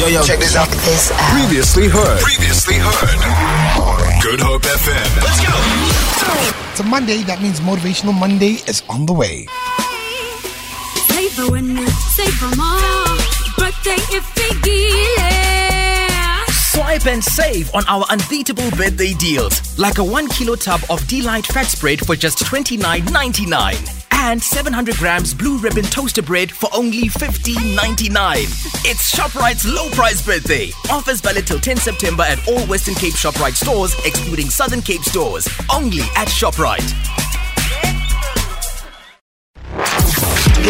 Yo, yo, check this out. This out. Previously heard. Previously heard. Good Hope FM. Let's go. It's a Monday. That means Motivational Monday is on the way. Save for when save for more. Birthday if Swipe and save on our unbeatable birthday deals, like a 1 kilo tub of Delight fat spread for just $29.99 and 700 grams blue ribbon toaster bread for only $15.99. It's ShopRite's low price birthday. Offers valid till 10 September at all Western Cape ShopRite stores, excluding Southern Cape stores. Only at ShopRite.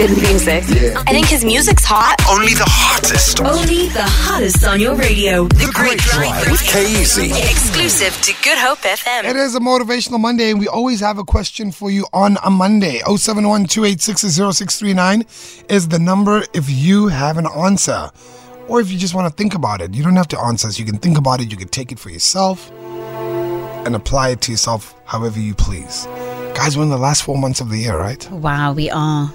Good music. Eh? I think his music's hot. Only the hottest. Only the hottest on your radio. The Great Drive with KZ. Exclusive to Good Hope FM. It is a Motivational Monday, and we always have a question for you on a Monday. 071 is the number if you have an answer. Or if you just want to think about it. You don't have to answer us. You can think about it. You can take it for yourself and apply it to yourself however you please. Guys, we're in the last four months of the year, right? Wow, we are.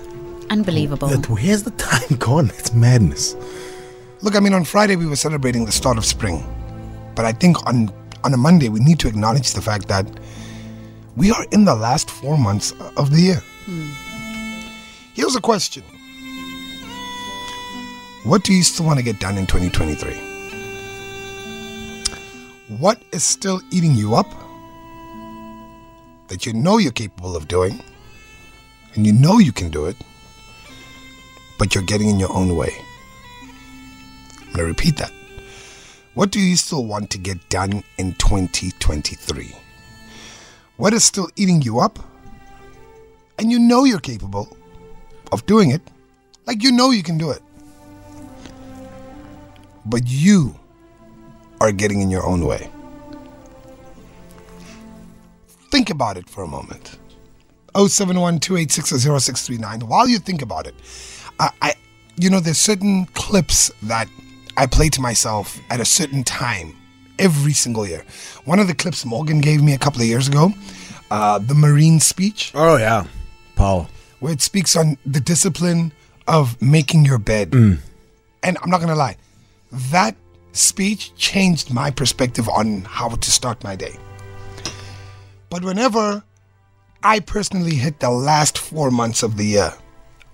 Unbelievable. But where's the time gone? It's madness. Look, I mean, on Friday we were celebrating the start of spring. But I think on, on a Monday we need to acknowledge the fact that we are in the last four months of the year. Hmm. Here's a question What do you still want to get done in 2023? What is still eating you up that you know you're capable of doing and you know you can do it, but you're getting in your own way? I'm going to repeat that. What do you still want to get done in 2023? What is still eating you up? And you know you're capable of doing it, like you know you can do it. But you are getting in your own way. Think about it for a moment. 071 While you think about it, I, I, you know, there's certain clips that I play to myself at a certain time every single year. One of the clips Morgan gave me a couple of years ago, uh, the Marine speech, Oh, yeah. Paul. where it speaks on the discipline of making your bed. And I'm not going to lie, that speech changed my perspective on how to start my day. But whenever I personally hit the last four months of the year,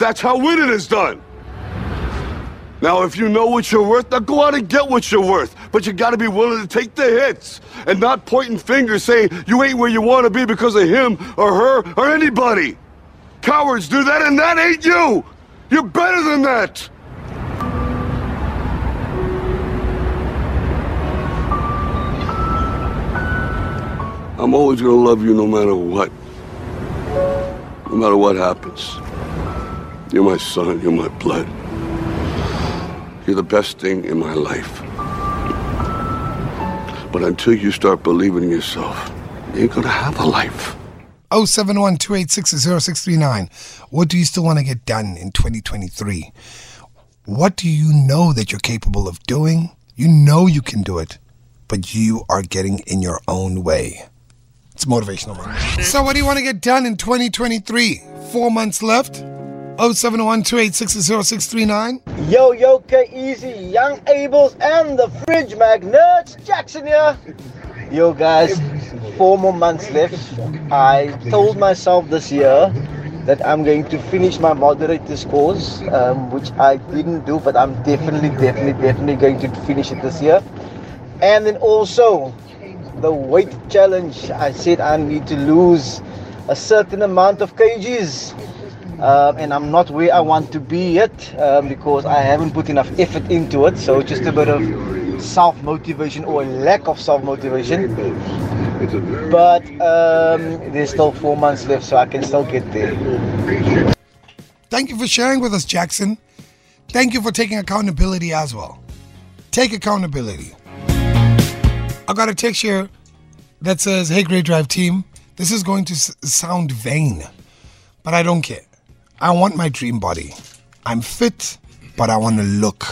That's how winning is done. Now, if you know what you're worth, now go out and get what you're worth. But you gotta be willing to take the hits and not pointing fingers saying you ain't where you wanna be because of him or her or anybody. Cowards do that, and that ain't you. You're better than that. I'm always gonna love you no matter what. No matter what happens. You're my son, you're my blood. You're the best thing in my life. But until you start believing in yourself, you ain't gonna have a life. 071 What do you still want to get done in 2023? What do you know that you're capable of doing? You know you can do it, but you are getting in your own way. It's motivational. Monday. So, what do you want to get done in 2023? Four months left. 071 Yo, yo, K Easy, Young Ables, and the Fridge Magnets. Jackson here. Yo, guys, four more months left. I told myself this year that I'm going to finish my moderator's course, um, which I didn't do, but I'm definitely, definitely, definitely going to finish it this year. And then also the weight challenge. I said I need to lose a certain amount of kgs. Um, and I'm not where I want to be yet um, because I haven't put enough effort into it. So just a bit of self motivation or lack of self motivation. But um, there's still four months left, so I can still get there. Thank you for sharing with us, Jackson. Thank you for taking accountability as well. Take accountability. I got a text here that says, Hey, Great Drive team, this is going to sound vain, but I don't care. I want my dream body. I'm fit, but I want to look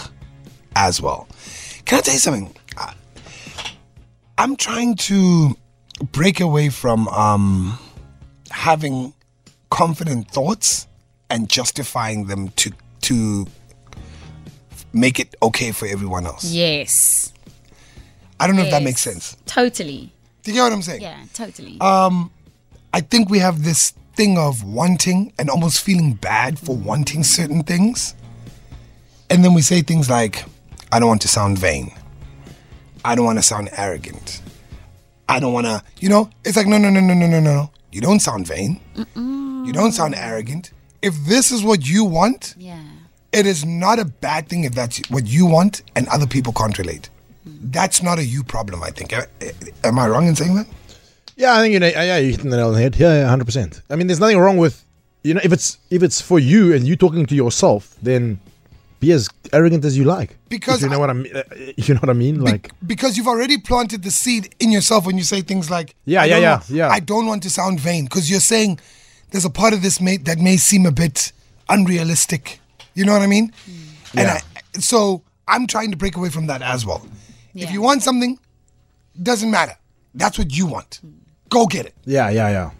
as well. Can I tell you something? I'm trying to break away from um, having confident thoughts and justifying them to to make it okay for everyone else. Yes. I don't know if that makes sense. Totally. Do you get what I'm saying? Yeah, totally. Um, I think we have this thing of wanting and almost feeling bad for wanting certain things. And then we say things like, I don't want to sound vain. I don't want to sound arrogant. I don't want to, you know, it's like, no, no, no, no, no, no, no. You don't sound vain. You don't sound arrogant. If this is what you want, yeah. it is not a bad thing if that's what you want and other people can't relate. Mm-hmm. That's not a you problem, I think. Am I wrong in saying that? Yeah, I think you know, yeah, you're hitting the nail on the head. Yeah, yeah, hundred percent. I mean, there's nothing wrong with you know if it's if it's for you and you talking to yourself, then be as arrogant as you like. Because If you know I- what I mean. Uh, you know what I mean? Be- Like, because you've already planted the seed in yourself when you say things like Yeah, yeah, yeah, want- yeah. I don't want to sound vain because you're saying there's a part of this may, that may seem a bit unrealistic. You know what I mean? And Yeah. I, so I'm trying to break away from that as well. Yeah. If you want something, doesn't matter. That's what you want. Go get it. yeah, yeah, yeah.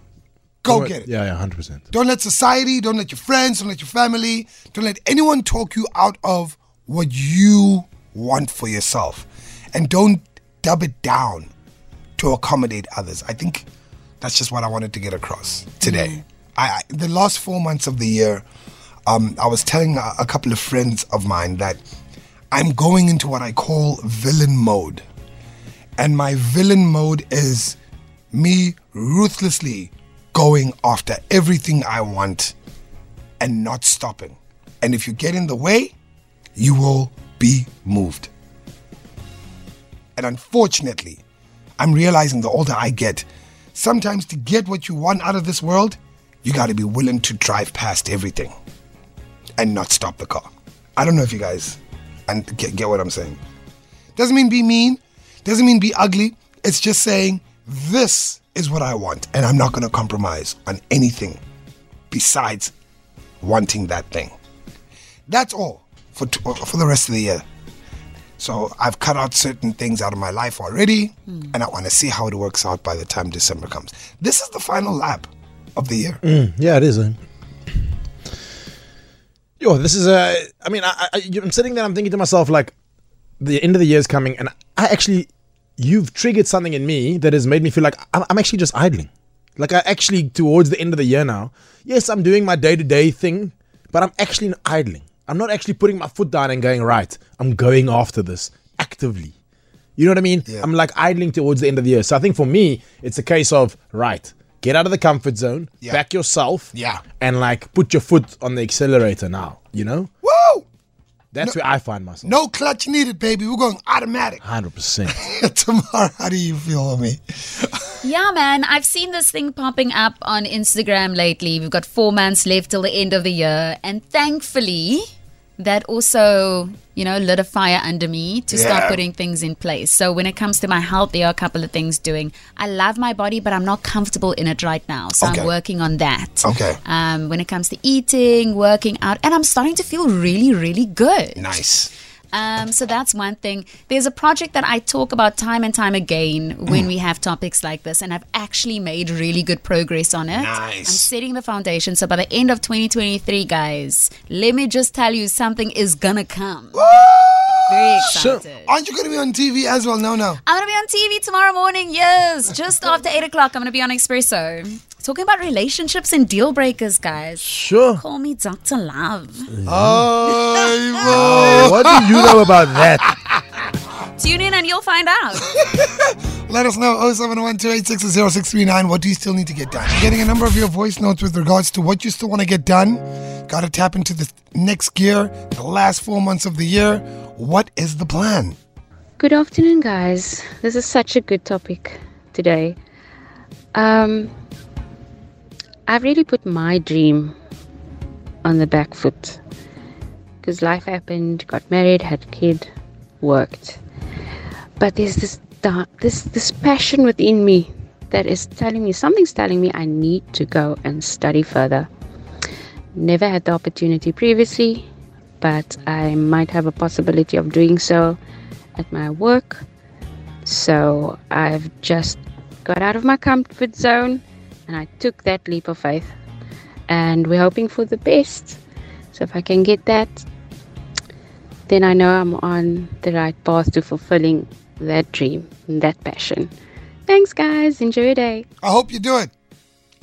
Go get it. Yeah, yeah, hundred percent. Don't let society, don't let your friends, don't let your family, don't let anyone talk you out of what you want for yourself. And don't dub it down to accommodate others. I think that's just what I wanted to get across today. I, I the last four months of the year, um, I was telling a, a couple of friends of mine that I'm going into what I call villain mode. And my villain mode is me ruthlessly going after everything I want and not stopping. And if you get in the way, you will be moved. And unfortunately, I'm realizing the older I get, sometimes to get what you want out of this world, you got to be willing to drive past everything and not stop the car. I don't know if you guys and get, get what I'm saying. Doesn't mean be mean, doesn't mean be ugly. It's just saying this is what I want and I'm not going to compromise on anything besides wanting that thing. That's all for t- for the rest of the year. So I've cut out certain things out of my life already, and I want to see how it works out by the time December comes. This is the final lap of the year. Yeah, it is. Eh? Yo, this is a. I mean, I, I, I'm sitting there. I'm thinking to myself, like, the end of the year is coming, and I actually, you've triggered something in me that has made me feel like I'm, I'm actually just idling. Like, I actually towards the end of the year now. Yes, I'm doing my day to day thing, but I'm actually idling. I'm not actually putting my foot down and going right. I'm going after this actively. You know what I mean? Yeah. I'm like idling towards the end of the year. So I think for me, it's a case of right, get out of the comfort zone, Yeah. back yourself, Yeah. and like put your foot on the accelerator now. You know, Woo! that's where I find myself. No clutch needed, baby. We're going automatic. hundred percent. Tomorrow, how do you feel, me? Yeah, man. I've seen this thing popping up on Instagram lately. We've got four months left till the end of the year. And thankfully, that also, you know, lit a fire under me to start putting things in place. So when it comes to my health, there are a couple of things doing. I love my body, but I'm not comfortable in it right now. So Okay. I'm working on that. Okay. Um, when it comes to eating, working out, and I'm starting to feel really, really good. Nice. Um, so that's one thing. There's a project that I talk about time and time again when we have topics like this, and I've actually made really good progress on it. Nice. I'm setting the foundation. So by the end of 2023, guys, let me just tell you something is gonna come. Very excited. Aren't you going to be on TV as well? No, no. I'm gonna be on TV tomorrow morning. Yes, just after eight o'clock, I'm gonna be on Espresso. Talking about relationships and deal breakers, guys. Sure. Call me Dr. Love. Oh, what do you know about that? Tune in and you'll find out. Let us know 071 What do you still need to get done? Getting a number of your voice notes with regards to what you still want to get done. Got to tap into the next gear, the last four months of the year. What is the plan? Good afternoon, guys. This is such a good topic today. Um, I've really put my dream on the back foot because life happened, got married, had a kid, worked. But there's this di- this this passion within me that is telling me something's telling me I need to go and study further. Never had the opportunity previously, but I might have a possibility of doing so at my work. So I've just got out of my comfort zone and I took that leap of faith. And we're hoping for the best. So if I can get that, then I know I'm on the right path to fulfilling that dream and that passion. Thanks, guys. Enjoy your day. I hope you do it.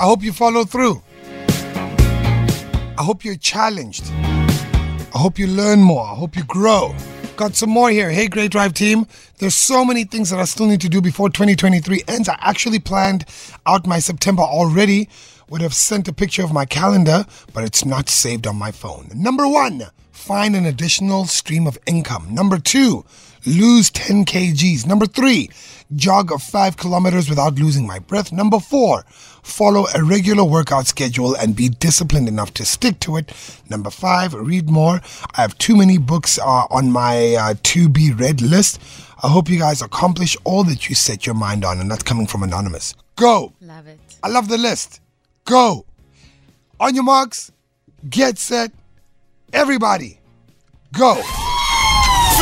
I hope you follow through. I hope you're challenged. I hope you learn more. I hope you grow. Got some more here. Hey, Great Drive team. There's so many things that I still need to do before 2023 ends. I actually planned out my September already. Would have sent a picture of my calendar, but it's not saved on my phone. Number one, find an additional stream of income. Number two, lose 10 kgs. Number three, jog five kilometers without losing my breath. Number four, follow a regular workout schedule and be disciplined enough to stick to it. Number five, read more. I have too many books uh, on my uh, to be read list. I hope you guys accomplish all that you set your mind on, and that's coming from Anonymous. Go. Love it. I love the list. Go. On your marks, get set, everybody, go.